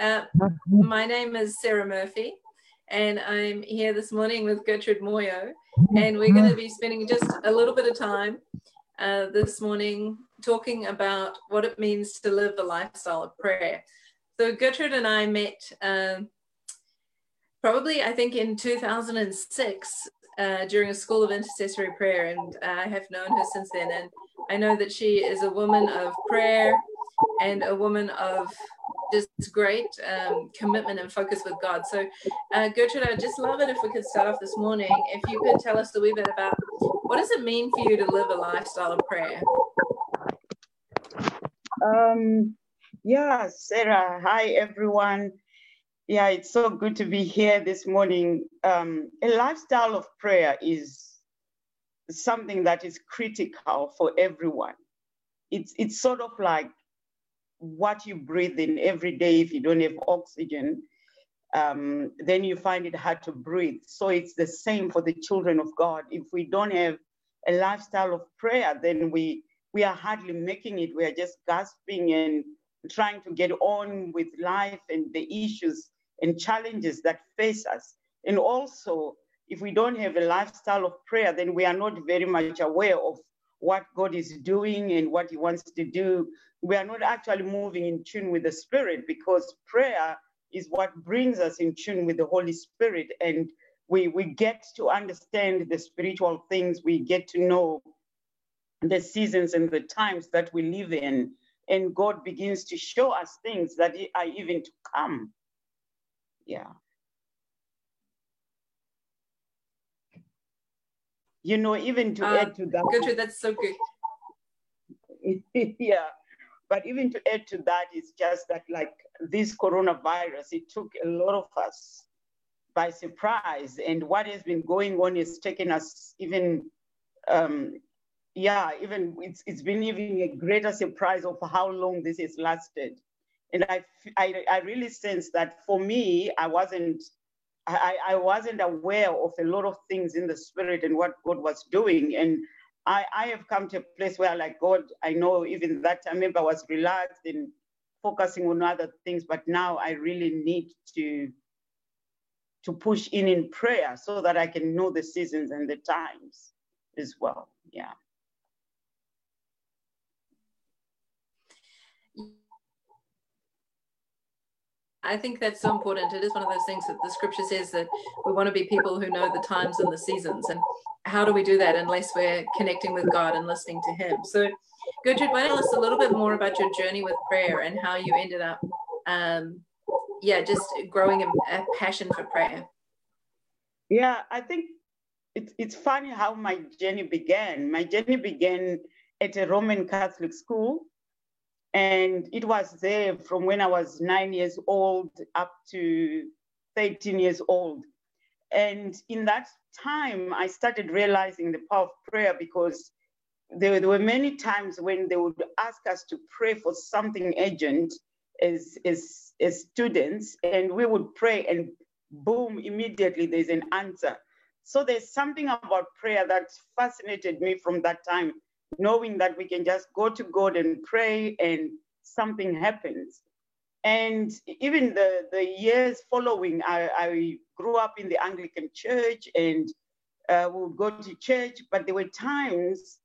Uh, my name is Sarah Murphy, and I'm here this morning with Gertrude Moyo, and we're going to be spending just a little bit of time uh, this morning talking about what it means to live a lifestyle of prayer. So Gertrude and I met um, probably, I think, in 2006 uh, during a school of intercessory prayer, and I have known her since then. And I know that she is a woman of prayer and a woman of just great um, commitment and focus with God. So, uh, Gertrude, I'd just love it if we could start off this morning. If you could tell us a wee bit about what does it mean for you to live a lifestyle of prayer? Um, yeah, Sarah. Hi, everyone. Yeah, it's so good to be here this morning. Um, a lifestyle of prayer is something that is critical for everyone. It's it's sort of like what you breathe in every day. If you don't have oxygen, um, then you find it hard to breathe. So it's the same for the children of God. If we don't have a lifestyle of prayer, then we we are hardly making it. We are just gasping and trying to get on with life and the issues and challenges that face us. And also, if we don't have a lifestyle of prayer, then we are not very much aware of what God is doing and what He wants to do. We are not actually moving in tune with the Spirit because prayer is what brings us in tune with the Holy Spirit. And we, we get to understand the spiritual things, we get to know the seasons and the times that we live in. And God begins to show us things that are even to come. Yeah. You know, even to uh, add to that. Gertrude, that's so good. yeah. But even to add to that, it's just that, like this coronavirus, it took a lot of us by surprise. And what has been going on is taking us even, um, yeah, even it's, it's been even a greater surprise of how long this has lasted. And I, I, I really sense that for me, I wasn't I, I wasn't aware of a lot of things in the spirit and what God was doing. And I, I have come to a place where, like, God, I know even that time, maybe I was relaxed and focusing on other things, but now I really need to to push in in prayer so that I can know the seasons and the times as well. Yeah. I think that's so important. It is one of those things that the scripture says that we want to be people who know the times and the seasons. And how do we do that unless we're connecting with God and listening to Him? So, Gertrude, why don't you tell us a little bit more about your journey with prayer and how you ended up, um, yeah, just growing a, a passion for prayer? Yeah, I think it's, it's funny how my journey began. My journey began at a Roman Catholic school and it was there from when I was nine years old up to 13 years old. And in that time, I started realizing the power of prayer because there, there, were many times when they would ask us to pray for something urgent as, as, as students, and we would pray, and boom, immediately there's an answer. So there's something about prayer that fascinated me from that time knowing that we can just go to God and pray and something happens. And even the, the years following, I, I grew up in the Anglican church and uh, would go to church, but there were times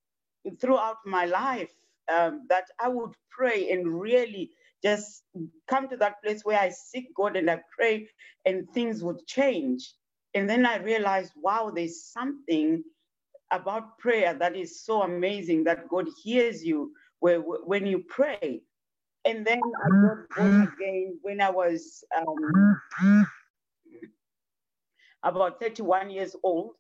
throughout my life um, that I would pray and really just come to that place where I seek God and I pray and things would change. And then I realized, wow, there's something about prayer that is so amazing that God hears you when you pray. And then I got born again when I was um, about 31 years old.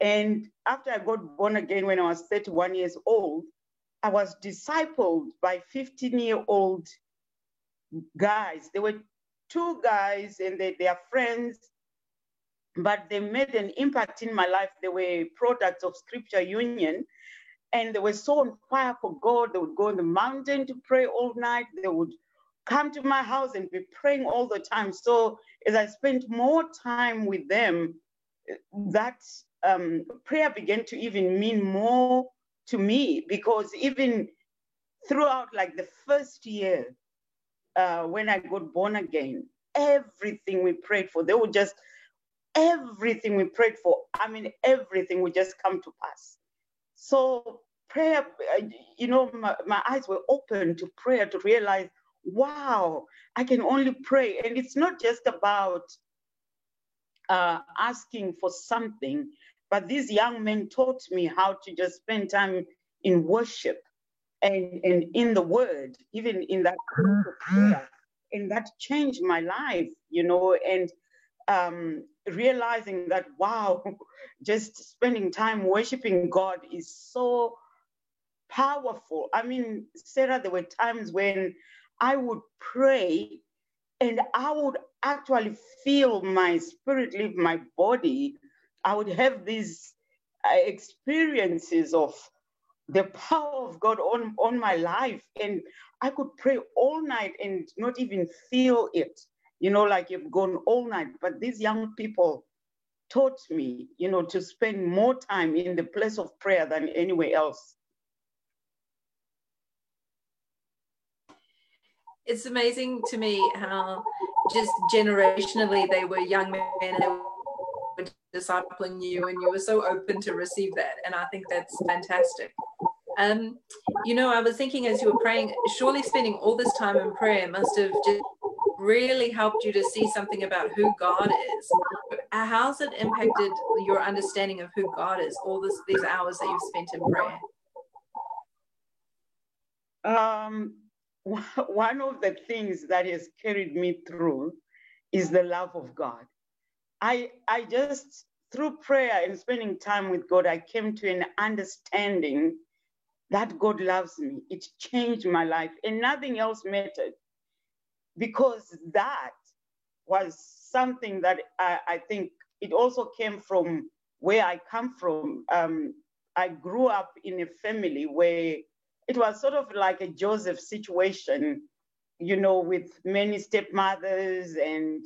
And after I got born again when I was 31 years old, I was discipled by 15 year old guys. There were two guys and they, they are friends but they made an impact in my life. They were products of Scripture Union, and they were so on fire for God. They would go on the mountain to pray all night. They would come to my house and be praying all the time. So as I spent more time with them, that um, prayer began to even mean more to me because even throughout like the first year uh, when I got born again, everything we prayed for, they would just, everything we prayed for, I mean, everything would just come to pass. So prayer, uh, you know, my, my eyes were open to prayer to realize, wow, I can only pray. And it's not just about uh, asking for something, but these young men taught me how to just spend time in worship and, and in the word, even in that prayer. And that changed my life, you know, and um, realizing that, wow, just spending time worshiping God is so powerful. I mean, Sarah, there were times when I would pray and I would actually feel my spirit leave my body. I would have these uh, experiences of the power of God on, on my life. And I could pray all night and not even feel it, you know, like you've gone all night. But these young people taught me, you know, to spend more time in the place of prayer than anywhere else. It's amazing to me how just generationally they were young men and they were discipling you and you were so open to receive that. And I think that's fantastic. Um, you know, I was thinking as you were praying, surely spending all this time in prayer must have just really helped you to see something about who God is. How's it impacted your understanding of who God is, all this, these hours that you've spent in prayer? Um, one of the things that has carried me through is the love of God. I, I just, through prayer and spending time with God, I came to an understanding that God loves me. It changed my life, and nothing else mattered because that was something that I, I think it also came from where I come from. Um, I grew up in a family where it was sort of like a Joseph situation, you know, with many stepmothers. And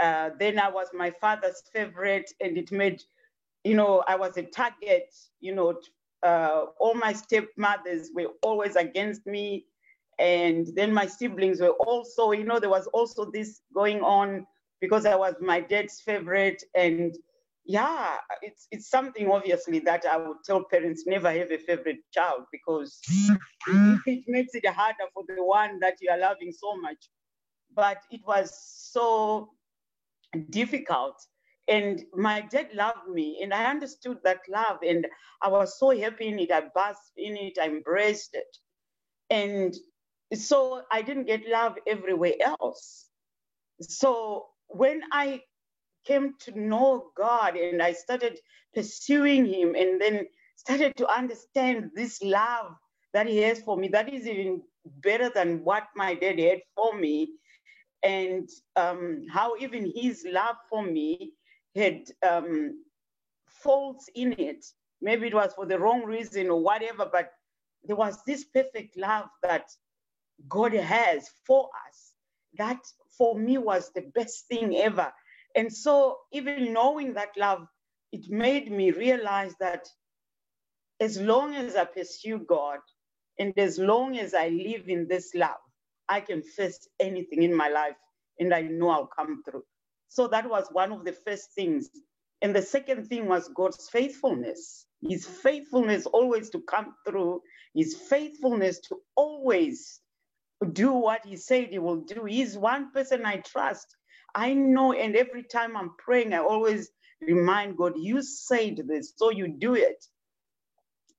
uh, then I was my father's favorite, and it made, you know, I was a target, you know, uh, all my stepmothers were always against me. And then my siblings were also, you know, there was also this going on because I was my dad's favorite. And yeah, it's it's something obviously that I would tell parents never have a favorite child because it makes it harder for the one that you are loving so much. But it was so difficult. And my dad loved me, and I understood that love, and I was so happy in it. I basked in it, I embraced it. And so I didn't get love everywhere else. So when I came to know God and I started pursuing Him and then started to understand this love that He has for me, that is even better than what my dad had for me, and um, how even His love for me had um, faults in it. Maybe it was for the wrong reason or whatever, but there was this perfect love that God has for us. That for me was the best thing ever. And so, even knowing that love, it made me realize that as long as I pursue God and as long as I live in this love, I can face anything in my life and I know I'll come through. So that was one of the first things. And the second thing was God's faithfulness. His faithfulness always to come through, his faithfulness to always do what he said he will do. He's one person I trust. I know, and every time I'm praying, I always remind God, you said this, so you do it.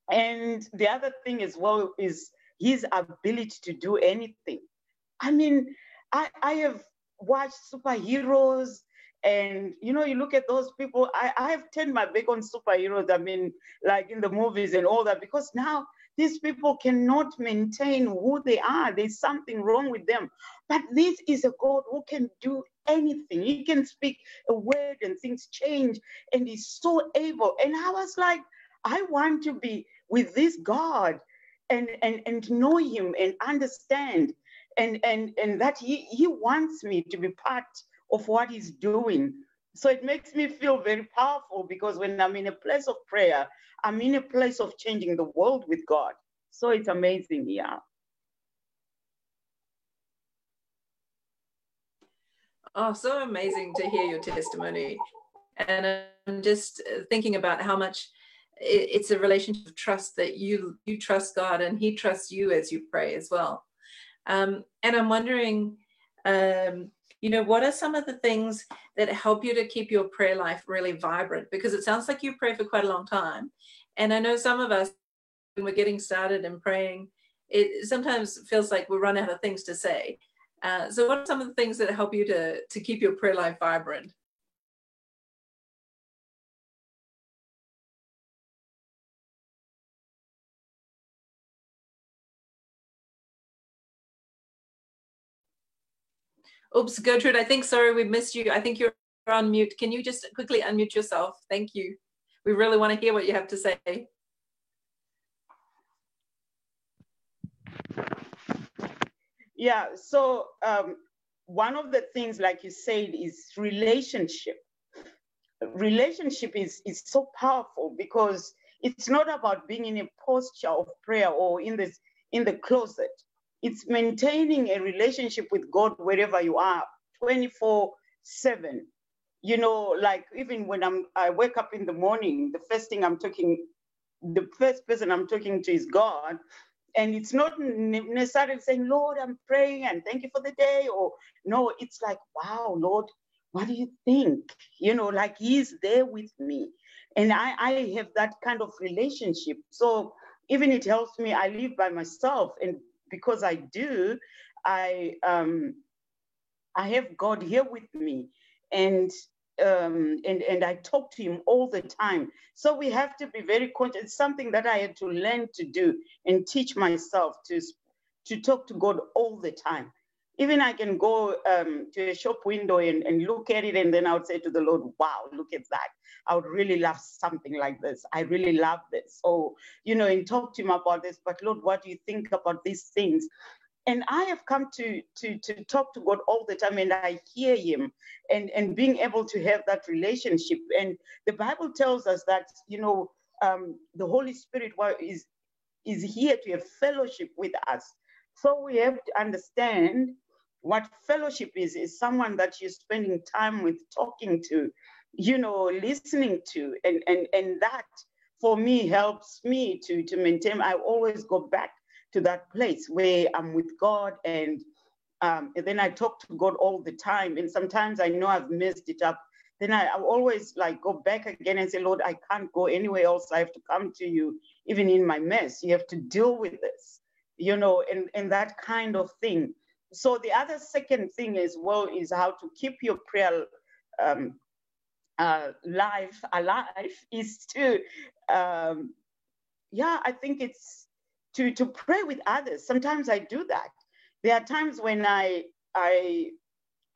And the other thing as well is his ability to do anything. I mean, I, I have watched superheroes and you know you look at those people I, I have turned my back on superheroes i mean like in the movies and all that because now these people cannot maintain who they are there's something wrong with them but this is a god who can do anything. He can speak a word and things change, and he's so able. And I was like, I want to be with this God and and and know him and understand and and and that he he wants me to be part of what he's doing so it makes me feel very powerful because when i'm in a place of prayer i'm in a place of changing the world with god so it's amazing yeah Oh, so amazing to hear your testimony. And I'm just thinking about how much it's a relationship of trust that you you trust God and He trusts you as you pray as well. Um, and I'm wondering, um, you know, what are some of the things that help you to keep your prayer life really vibrant? Because it sounds like you pray for quite a long time, and I know some of us when we're getting started and praying, it sometimes feels like we run out of things to say. Uh, so, what are some of the things that help you to to keep your prayer life vibrant? Oops, Gertrude, I think, sorry, we missed you. I think you're on mute. Can you just quickly unmute yourself? Thank you. We really want to hear what you have to say. Yeah, so um, one of the things, like you said, is relationship. Relationship is, is so powerful because it's not about being in a posture of prayer or in this in the closet it's maintaining a relationship with God wherever you are, 24 7. You know, like even when I'm I wake up in the morning, the first thing I'm talking, the first person I'm talking to is God. And it's not necessarily saying, Lord, I'm praying and thank you for the day. Or no, it's like, wow, Lord, what do you think? You know, like he's there with me. And I, I have that kind of relationship. So even it helps me, I live by myself and because I do, I um, I have God here with me, and um, and and I talk to Him all the time. So we have to be very conscious. It's something that I had to learn to do and teach myself to to talk to God all the time. Even I can go um, to a shop window and, and look at it, and then I would say to the Lord, "Wow, look at that! I would really love something like this. I really love this. Oh, you know, and talk to him about this. But Lord, what do you think about these things? And I have come to to to talk to God all the time, and I hear Him, and and being able to have that relationship. And the Bible tells us that you know um, the Holy Spirit is is here to have fellowship with us. So we have to understand what fellowship is. Is someone that you're spending time with, talking to, you know, listening to, and and and that for me helps me to to maintain. I always go back to that place where I'm with God, and, um, and then I talk to God all the time. And sometimes I know I've messed it up. Then I, I always like go back again and say, Lord, I can't go anywhere else. I have to come to you, even in my mess. You have to deal with this, you know, and and that kind of thing. So the other second thing as well is how to keep your prayer um, uh, life alive is to, um, yeah, I think it's to to pray with others. Sometimes I do that. There are times when I I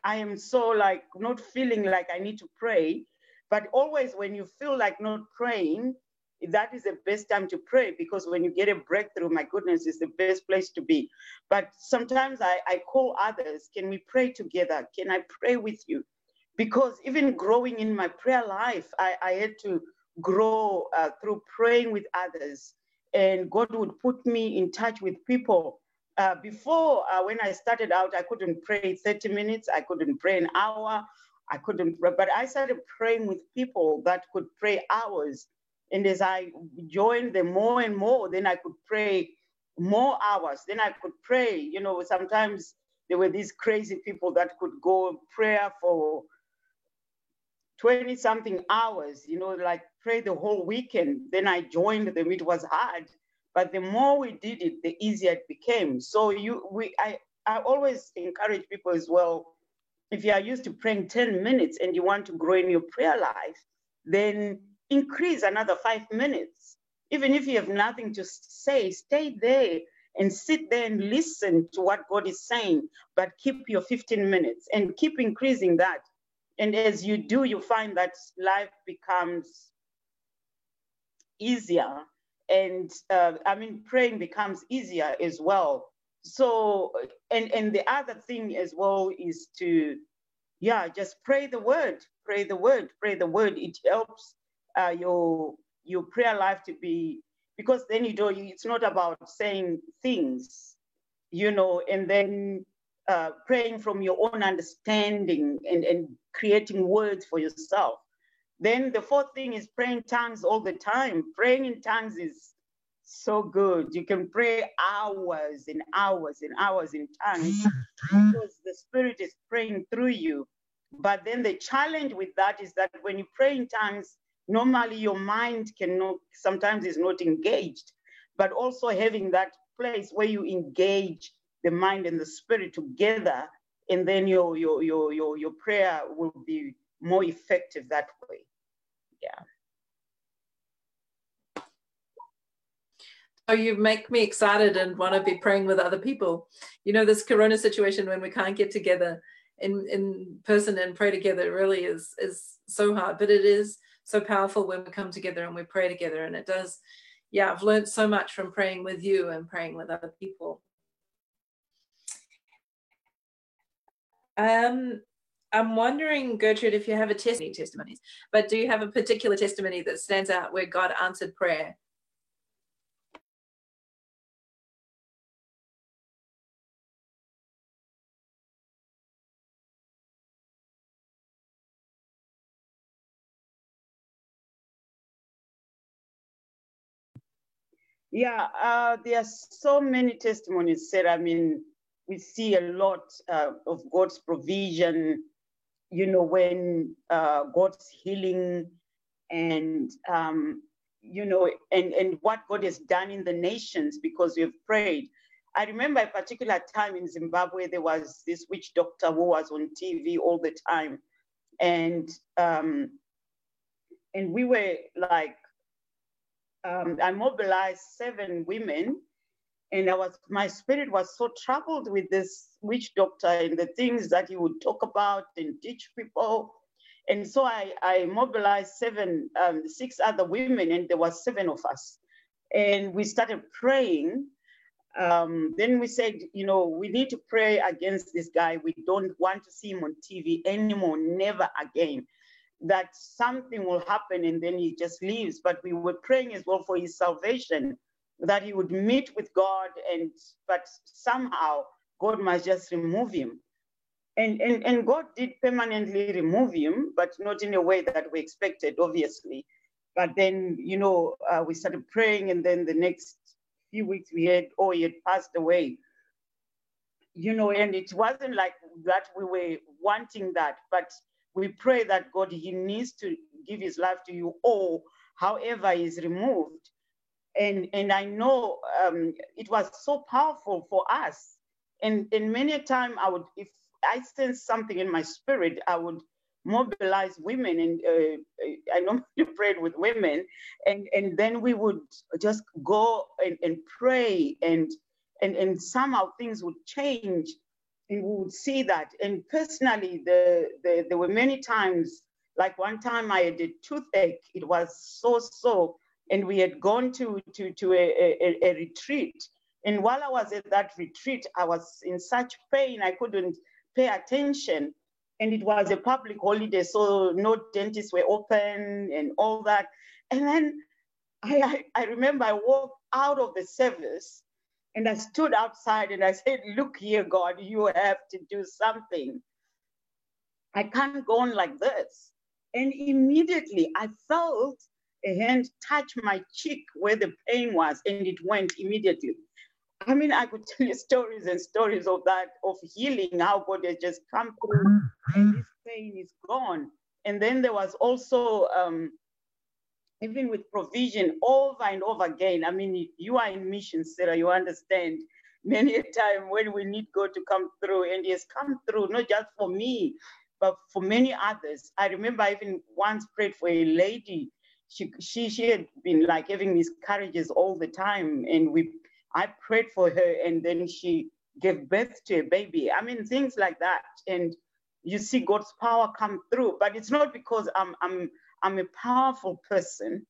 I am so like not feeling like I need to pray, but always when you feel like not praying, that is the best time to pray because when you get a breakthrough, my goodness, is the best place to be. But sometimes I, I call others, can we pray together? Can I pray with you? because even growing in my prayer life, I, I had to grow uh, through praying with others. And God would put me in touch with people. Uh, before, uh, when I started out, I couldn't pray 30 minutes, I couldn't pray an hour, I couldn't but I started praying with people that could pray hours. And as I joined them more and more, then I could pray more hours. Then I could pray, you know, sometimes there were these crazy people that could go prayer for 20 something hours, you know, like pray the whole weekend. Then I joined them. It was hard, but the more we did it, the easier it became. So you, we, I, I always encourage people as well. If you are used to praying 10 minutes and you want to grow in your prayer life, then increase another five minutes. Even if you have nothing to say, stay there and sit there and listen to what God is saying, but keep your 15 minutes and keep increasing that and as you do, you find that life becomes easier. And uh, I mean, praying becomes easier as well. So, and, and the other thing as well is to, yeah, just pray the word, pray the word, pray the word. It helps uh, your your prayer life to be because then you know it's not about saying things, you know, and then uh, praying from your own understanding and, and creating words for yourself. Then the fourth thing is praying tongues all the time. Praying in tongues is so good. You can pray hours and hours and hours in tongues because the Spirit is praying through you. But then the challenge with that is that when you pray in tongues, normally your mind cannot, sometimes is not engaged, but also having that place where you engage the mind and the spirit together, and then your your your your, your prayer will be more effective that way. Yeah. Oh, you make me excited and want to be praying with other people. You know, this corona situation when we can't get together in, in person and pray together really is is so hard, but it is so powerful when we come together and we pray together. And it does, yeah, I've learned so much from praying with you and praying with other people. Um, I'm wondering, Gertrude, if you have a testimony, testimonies, but do you have a particular testimony that stands out where God answered prayer? Yeah, uh, there are so many testimonies, Sarah. I mean, we see a lot uh, of God's provision, you know, when uh, God's healing and, um, you know, and, and what God has done in the nations because we've prayed. I remember a particular time in Zimbabwe, there was this witch doctor who was on TV all the time. And um, and we were like, um, I mobilized seven women and I was my spirit was so troubled with this witch doctor and the things that he would talk about and teach people. And so I, I mobilized seven, um, six other women, and there was seven of us. And we started praying. Um, then we said, you know, we need to pray against this guy. We don't want to see him on TV anymore, never again. That something will happen and then he just leaves. But we were praying as well for his salvation that he would meet with God and but somehow God must just remove him. And, and, and God did permanently remove him, but not in a way that we expected, obviously. But then, you know, uh, we started praying, and then the next few weeks we had, oh, he had passed away. You know, and it wasn't like that we were wanting that, but we pray that God, he needs to give his life to you, or however he's removed, and and I know um, it was so powerful for us. And and many a time I would, if I sense something in my spirit, I would mobilize women, and uh, I normally prayed with women, and and then we would just go and, and pray, and and and somehow things would change, we would see that. And personally, the, the there were many times. Like one time I had a toothache. It was so so and we had gone to, to, to a, a, a retreat. And while I was at that retreat, I was in such pain, I couldn't pay attention. And it was a public holiday, so no dentists were open and all that. And then I, I remember I walked out of the service and I stood outside and I said, Look here, God, you have to do something. I can't go on like this. And immediately I felt a hand touch my cheek where the pain was and it went immediately. I mean, I could tell you stories and stories of that, of healing, how God has just come through and this pain is gone. And then there was also, um, even with provision over and over again. I mean, you are in mission, Sarah, you understand. Many a time when we need God to come through, and He has come through, not just for me, but for many others. I remember I even once prayed for a lady she she she had been like having miscarriages all the time, and we I prayed for her, and then she gave birth to a baby. I mean things like that, and you see God's power come through. But it's not because I'm I'm I'm a powerful person.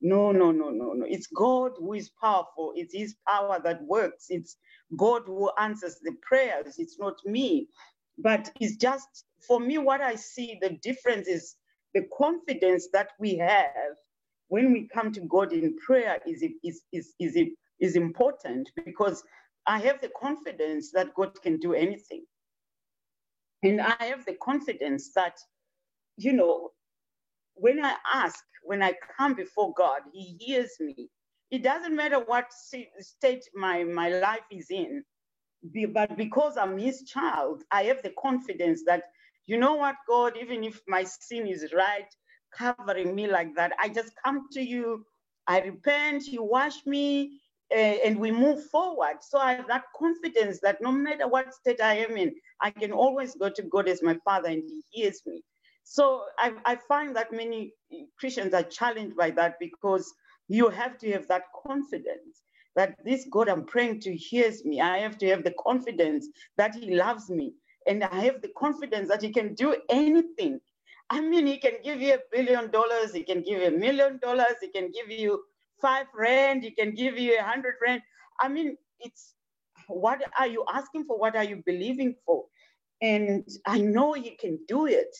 No, no, no, no, no. It's God who is powerful. It's His power that works. It's God who answers the prayers. It's not me. But it's just for me, what I see the difference is the confidence that we have when we come to God in prayer is, is, is, is, is important because I have the confidence that God can do anything. And I have the confidence that, you know, when I ask, when I come before God, He hears me. It doesn't matter what state my, my life is in, but because I'm His child, I have the confidence that, you know what, God, even if my sin is right, covering me like that, I just come to you, I repent, you wash me, and we move forward. So I have that confidence that no matter what state I am in, I can always go to God as my Father and He hears me. So I, I find that many Christians are challenged by that because you have to have that confidence that this God I'm praying to hears me. I have to have the confidence that He loves me. And I have the confidence that He can do anything. I mean, He can give you a billion dollars, He can give you a million dollars, He can give you five rand, He can give you a hundred rand. I mean, it's what are you asking for? What are you believing for? And I know He can do it.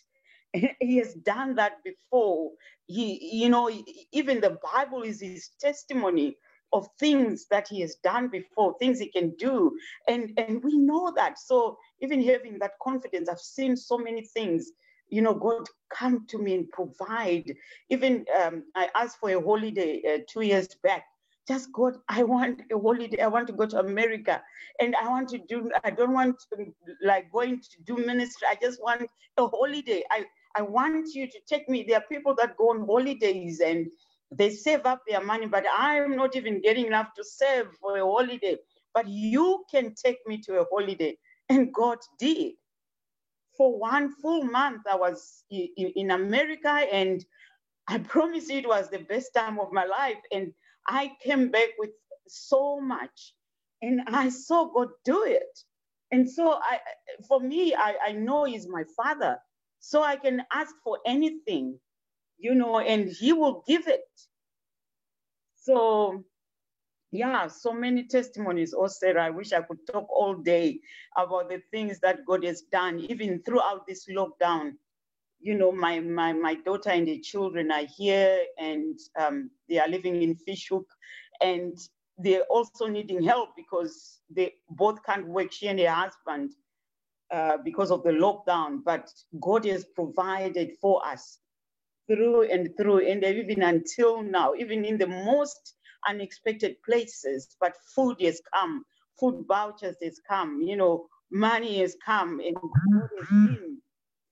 he has done that before. He, you know, even the Bible is his testimony of things that he has done before, things he can do. And, and we know that. So even having that confidence, I've seen so many things, you know, God come to me and provide. Even um, I asked for a holiday uh, two years back. Just God, I want a holiday. I want to go to America, and I want to do. I don't want to, like going to do ministry. I just want a holiday. I I want you to take me. There are people that go on holidays and they save up their money, but I'm not even getting enough to save for a holiday. But you can take me to a holiday. And God did. For one full month, I was in America, and I promise you it was the best time of my life. And I came back with so much, and I saw God do it. And so, I, for me, I, I know He's my Father. So I can ask for anything, you know, and he will give it. So yeah, so many testimonies. Oh, Sarah, I wish I could talk all day about the things that God has done, even throughout this lockdown. You know, my my my daughter and the children are here, and um, they are living in Fish Hoek, and they're also needing help because they both can't work. She and her husband, uh, because of the lockdown, but God has provided for us through and through, and even until now, even in the most unexpected places, but food has come, food vouchers has come, you know, money has come, and God has been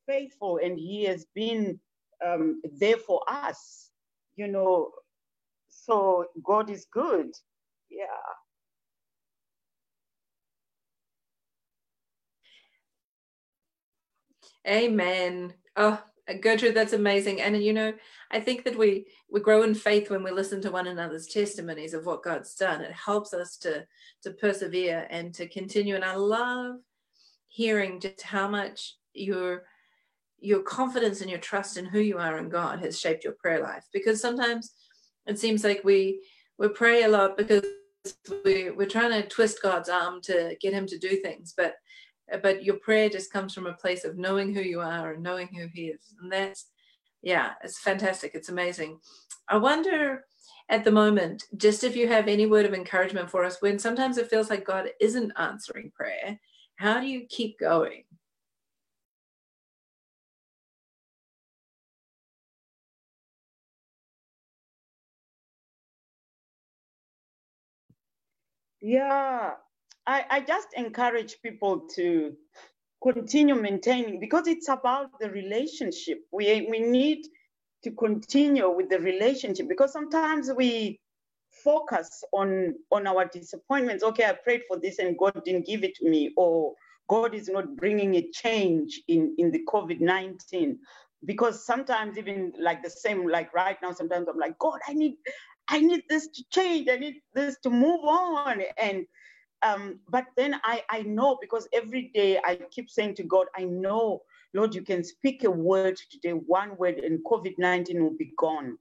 faithful, and He has been um, there for us, you know. So God is good. Yeah. Amen. Oh, Gertrude, that's amazing. And you know, I think that we we grow in faith when we listen to one another's testimonies of what God's done. It helps us to to persevere and to continue. And I love hearing just how much your your confidence and your trust in who you are in God has shaped your prayer life. Because sometimes it seems like we we pray a lot because we, we're trying to twist God's arm to get him to do things. But but your prayer just comes from a place of knowing who you are and knowing who he is. And that's yeah it's fantastic. It's amazing. I wonder at the moment just if you have any word of encouragement for us when sometimes it feels like god isn't answering prayer how do you keep going? Yeah I, I just encourage people to continue maintaining because it's about the relationship. We, we need to continue with the relationship because sometimes we focus on on our disappointments. Okay i prayed for this and god didn't give it to me or god is not bringing a change in in the covid-19 because sometimes even like the same like right now sometimes i'm like god i need i need this to change. I need this to move on. And um, but then I, I know because every day I keep saying to God, I know, Lord, you can speak a word today, one word, and COVID 19 will be gone.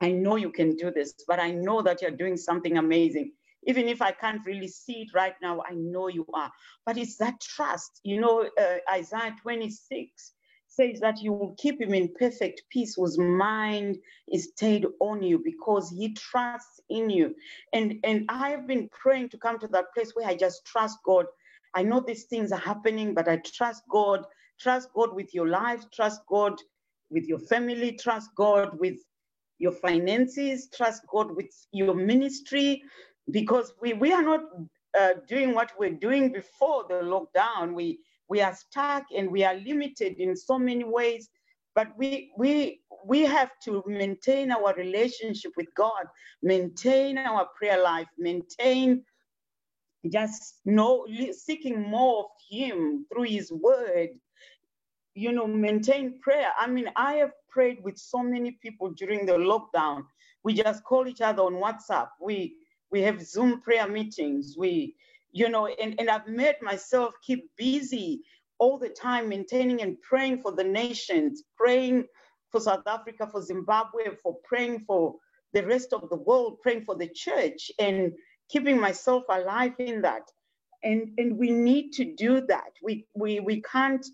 I know you can do this, but I know that you're doing something amazing. Even if I can't really see it right now, I know you are. But it's that trust. You know, uh, Isaiah 26 says that you will keep him in perfect peace whose mind is stayed on you because he trusts in you. And, and I have been praying to come to that place where I just trust God. I know these things are happening, but I trust God. Trust God with your life, trust God with your family, trust God with your finances, trust God with your ministry, because we, we are not uh, doing what we're doing before the lockdown. We, we are stuck and we are limited in so many ways but we we we have to maintain our relationship with god maintain our prayer life maintain just know seeking more of him through his word you know maintain prayer. I mean i have prayed with so many people during the lockdown. We just call each other on whatsapp. We we have zoom prayer meetings. We you know and, and i've made myself keep busy all the time maintaining and praying for the nations, praying for South Africa, for Zimbabwe, for praying for the rest of the world, praying for the church, and keeping myself alive in that. And, and we need to do that. We, we, we can't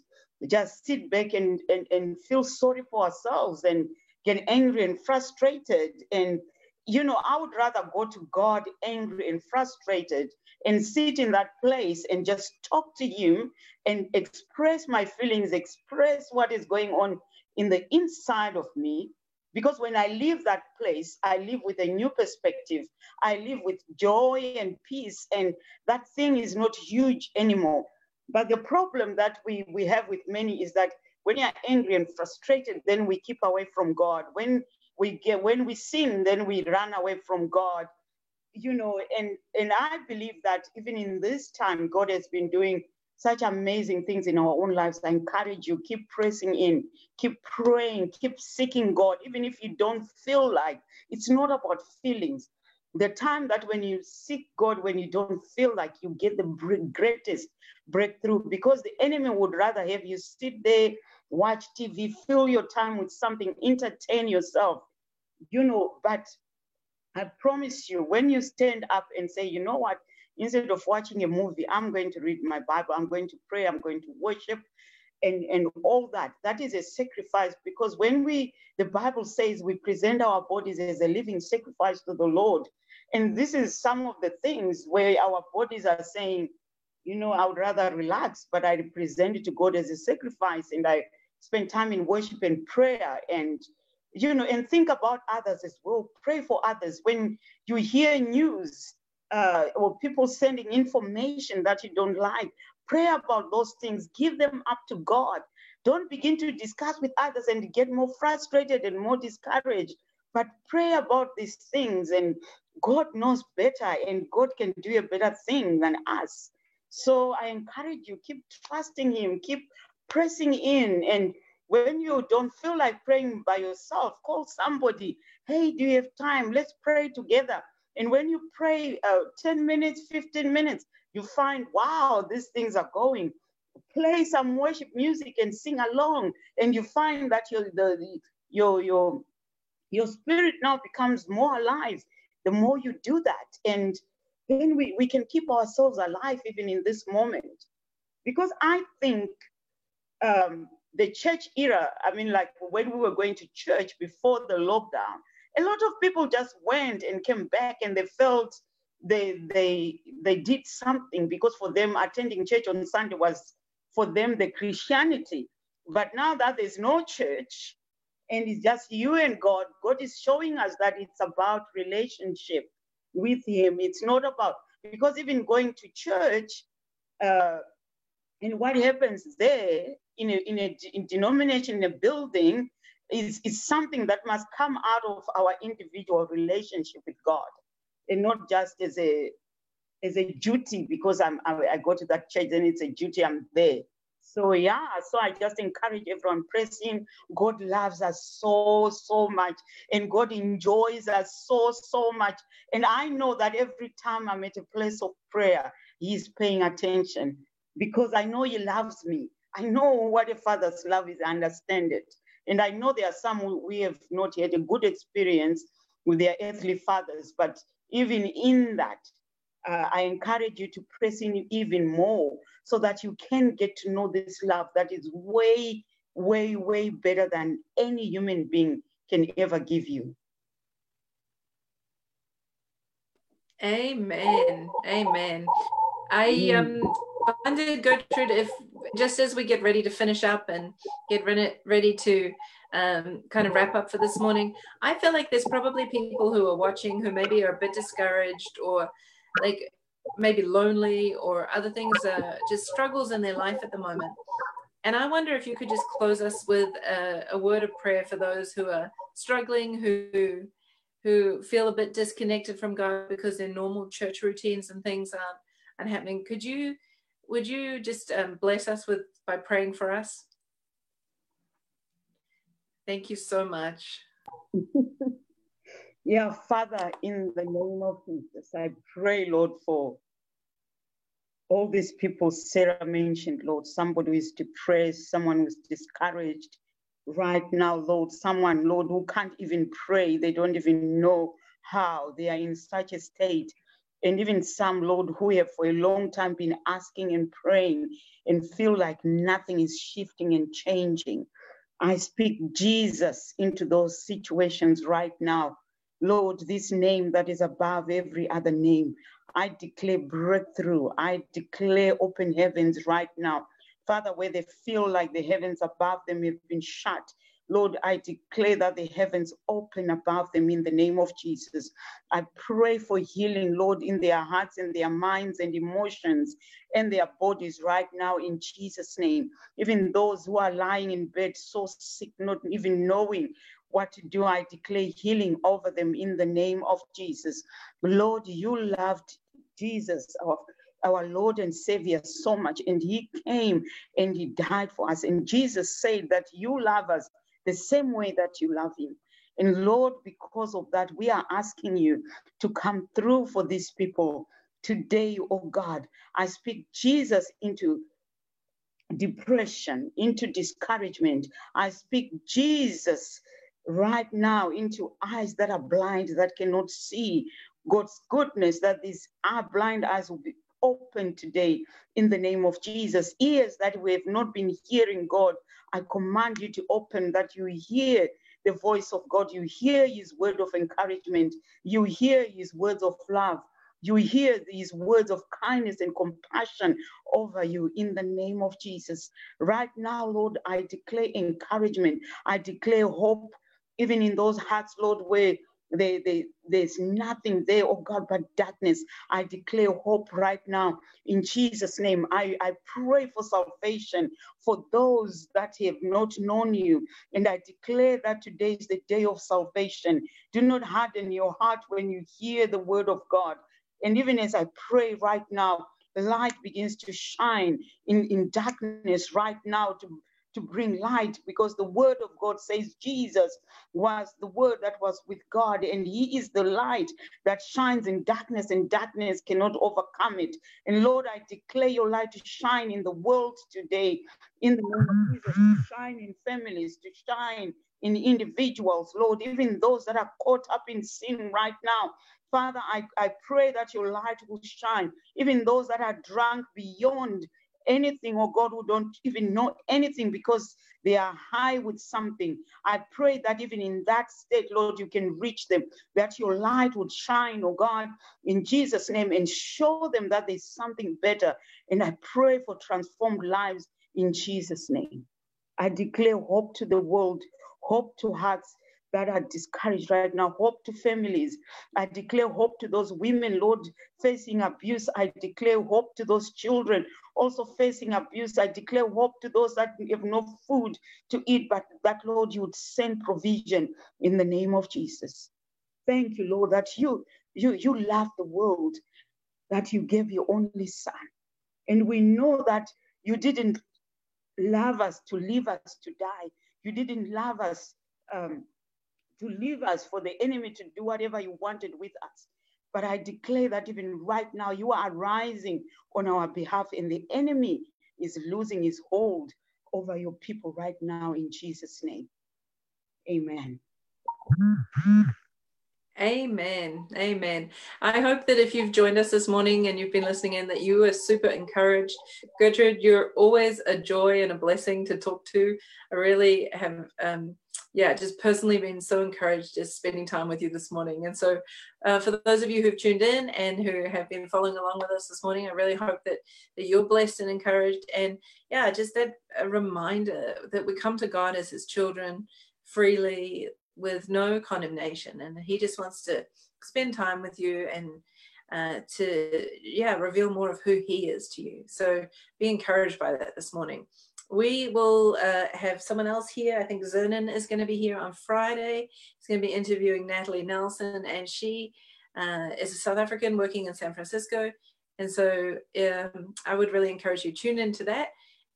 just sit back and, and, and feel sorry for ourselves and get angry and frustrated. And, you know, I would rather go to God angry and frustrated and sit in that place and just talk to Him and express my feelings, express what is going on in the inside of me. Because when I leave that place, I live with a new perspective. I live with joy and peace, and that thing is not huge anymore. But the problem that we, we have with many is that when you're angry and frustrated, then we keep away from God. When we get when we sin, then we run away from God you know, and and I believe that even in this time, God has been doing such amazing things in our own lives. I encourage you, keep pressing in, keep praying, keep seeking God, even if you don't feel like it's not about feelings. The time that when you seek God, when you don't feel like you get the greatest breakthrough, because the enemy would rather have you sit there, watch TV, fill your time with something, entertain yourself, you know. But I promise you, when you stand up and say, you know what, instead of watching a movie, I'm going to read my Bible, I'm going to pray, I'm going to worship, and, and all that. That is a sacrifice because when we, the Bible says we present our bodies as a living sacrifice to the Lord. And this is some of the things where our bodies are saying, you know, I would rather relax, but I present it to God as a sacrifice and I spend time in worship and prayer and you know, and think about others as well. Pray for others. When you hear news uh, or people sending information that you don't like, pray about those things. Give them up to God. Don't begin to discuss with others and get more frustrated and more discouraged. But pray about these things, and God knows better, and God can do a better thing than us. So I encourage you, keep trusting Him, keep pressing in, and when you don't feel like praying by yourself, call somebody. Hey, do you have time? Let's pray together. And when you pray uh, 10 minutes, 15 minutes, you find, wow, these things are going. Play some worship music and sing along. And you find that your, the, your, your, your spirit now becomes more alive the more you do that. And then we, we can keep ourselves alive even in this moment. Because I think um, the church era, I mean, like when we were going to church before the lockdown, a lot of people just went and came back and they felt they they they did something because for them attending church on Sunday was for them the Christianity. But now that there's no church and it's just you and God, God is showing us that it's about relationship with Him. It's not about because even going to church, uh, and what happens there in a, in a in denomination, in a building, is, is something that must come out of our individual relationship with God, and not just as a as a duty because I'm I, I go to that church and it's a duty I'm there. So yeah, so I just encourage everyone pressing. God loves us so so much, and God enjoys us so so much. And I know that every time I'm at a place of prayer, He's paying attention because I know He loves me. I know what a father's love is, I understand it. And I know there are some who we have not had a good experience with their earthly fathers, but even in that, uh, I encourage you to press in even more so that you can get to know this love that is way, way, way better than any human being can ever give you. Amen. Amen. I um wondered, Gertrude, if just as we get ready to finish up and get ready to um, kind of wrap up for this morning, I feel like there's probably people who are watching who maybe are a bit discouraged or like maybe lonely or other things, uh, just struggles in their life at the moment. And I wonder if you could just close us with a, a word of prayer for those who are struggling, who who feel a bit disconnected from God because their normal church routines and things aren't, aren't happening. Could you would you just um, bless us with by praying for us? Thank you so much. yeah, Father, in the name of Jesus, I pray, Lord, for all these people Sarah mentioned, Lord, somebody who is depressed, someone who's discouraged right now, Lord, someone, Lord, who can't even pray, they don't even know how, they are in such a state. And even some, Lord, who have for a long time been asking and praying and feel like nothing is shifting and changing. I speak Jesus into those situations right now. Lord, this name that is above every other name, I declare breakthrough. I declare open heavens right now. Father, where they feel like the heavens above them have been shut, Lord, I declare that the heavens open above them in the name of Jesus. I pray for healing, Lord, in their hearts and their minds and emotions and their bodies right now in Jesus' name. Even those who are lying in bed so sick, not even knowing what to do, I declare healing over them in the name of Jesus. Lord, you loved Jesus, our our Lord and Savior so much, and He came and He died for us. And Jesus said that you love us the same way that you love him. And Lord, because of that, we are asking you to come through for these people today, oh God. I speak Jesus into depression, into discouragement. I speak Jesus right now into eyes that are blind, that cannot see God's goodness, that these are blind eyes will be open today in the name of Jesus. Ears that we have not been hearing God, I command you to open that you hear the voice of God. You hear his word of encouragement. You hear his words of love. You hear these words of kindness and compassion over you in the name of Jesus. Right now, Lord, I declare encouragement. I declare hope, even in those hearts, Lord, where they, they, there's nothing there, oh God, but darkness. I declare hope right now in Jesus' name. I, I pray for salvation for those that have not known you. And I declare that today is the day of salvation. Do not harden your heart when you hear the word of God. And even as I pray right now, the light begins to shine in, in darkness right now to to bring light because the word of God says Jesus was the word that was with God and he is the light that shines in darkness and darkness cannot overcome it. And Lord, I declare your light to shine in the world today in the name of Jesus, to mm-hmm. shine in families, to shine in individuals, Lord, even those that are caught up in sin right now. Father, I, I pray that your light will shine, even those that are drunk beyond anything, or God, who don't even know anything because they are high with something. I pray that even in that state, Lord, you can reach them, that your light would shine, oh God, in Jesus' name, and show them that there's something better. And I pray for transformed lives in Jesus' name. I declare hope to the world, hope to hearts that are discouraged right now. Hope to families. I declare hope to those women, Lord, facing abuse. I declare hope to those children also facing abuse. I declare hope to those that have no food to eat, but that, Lord, you would send provision in the name of Jesus. Thank you, Lord, that you, you, you love the world, that you gave your only son. And we know that you didn't love us to leave us to die. You didn't love us um, to leave us for the enemy to do whatever you wanted with us. But I declare that even right now, you are rising on our behalf, and the enemy is losing his hold over your people right now in Jesus' name. Amen. Amen. Amen. I hope that if you've joined us this morning and you've been listening in, that you are super encouraged. Gertrude, you're always a joy and a blessing to talk to. I really have um, yeah, just personally been so encouraged just spending time with you this morning. And so, uh, for those of you who've tuned in and who have been following along with us this morning, I really hope that, that you're blessed and encouraged. And yeah, just that a reminder that we come to God as His children freely with no condemnation. And He just wants to spend time with you and uh, to, yeah, reveal more of who He is to you. So be encouraged by that this morning we will uh, have someone else here. I think Zernan is going to be here on Friday. He's going to be interviewing Natalie Nelson, and she uh, is a South African working in San Francisco. And so um, I would really encourage you to tune into that.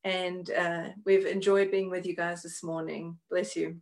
And uh, we've enjoyed being with you guys this morning. Bless you.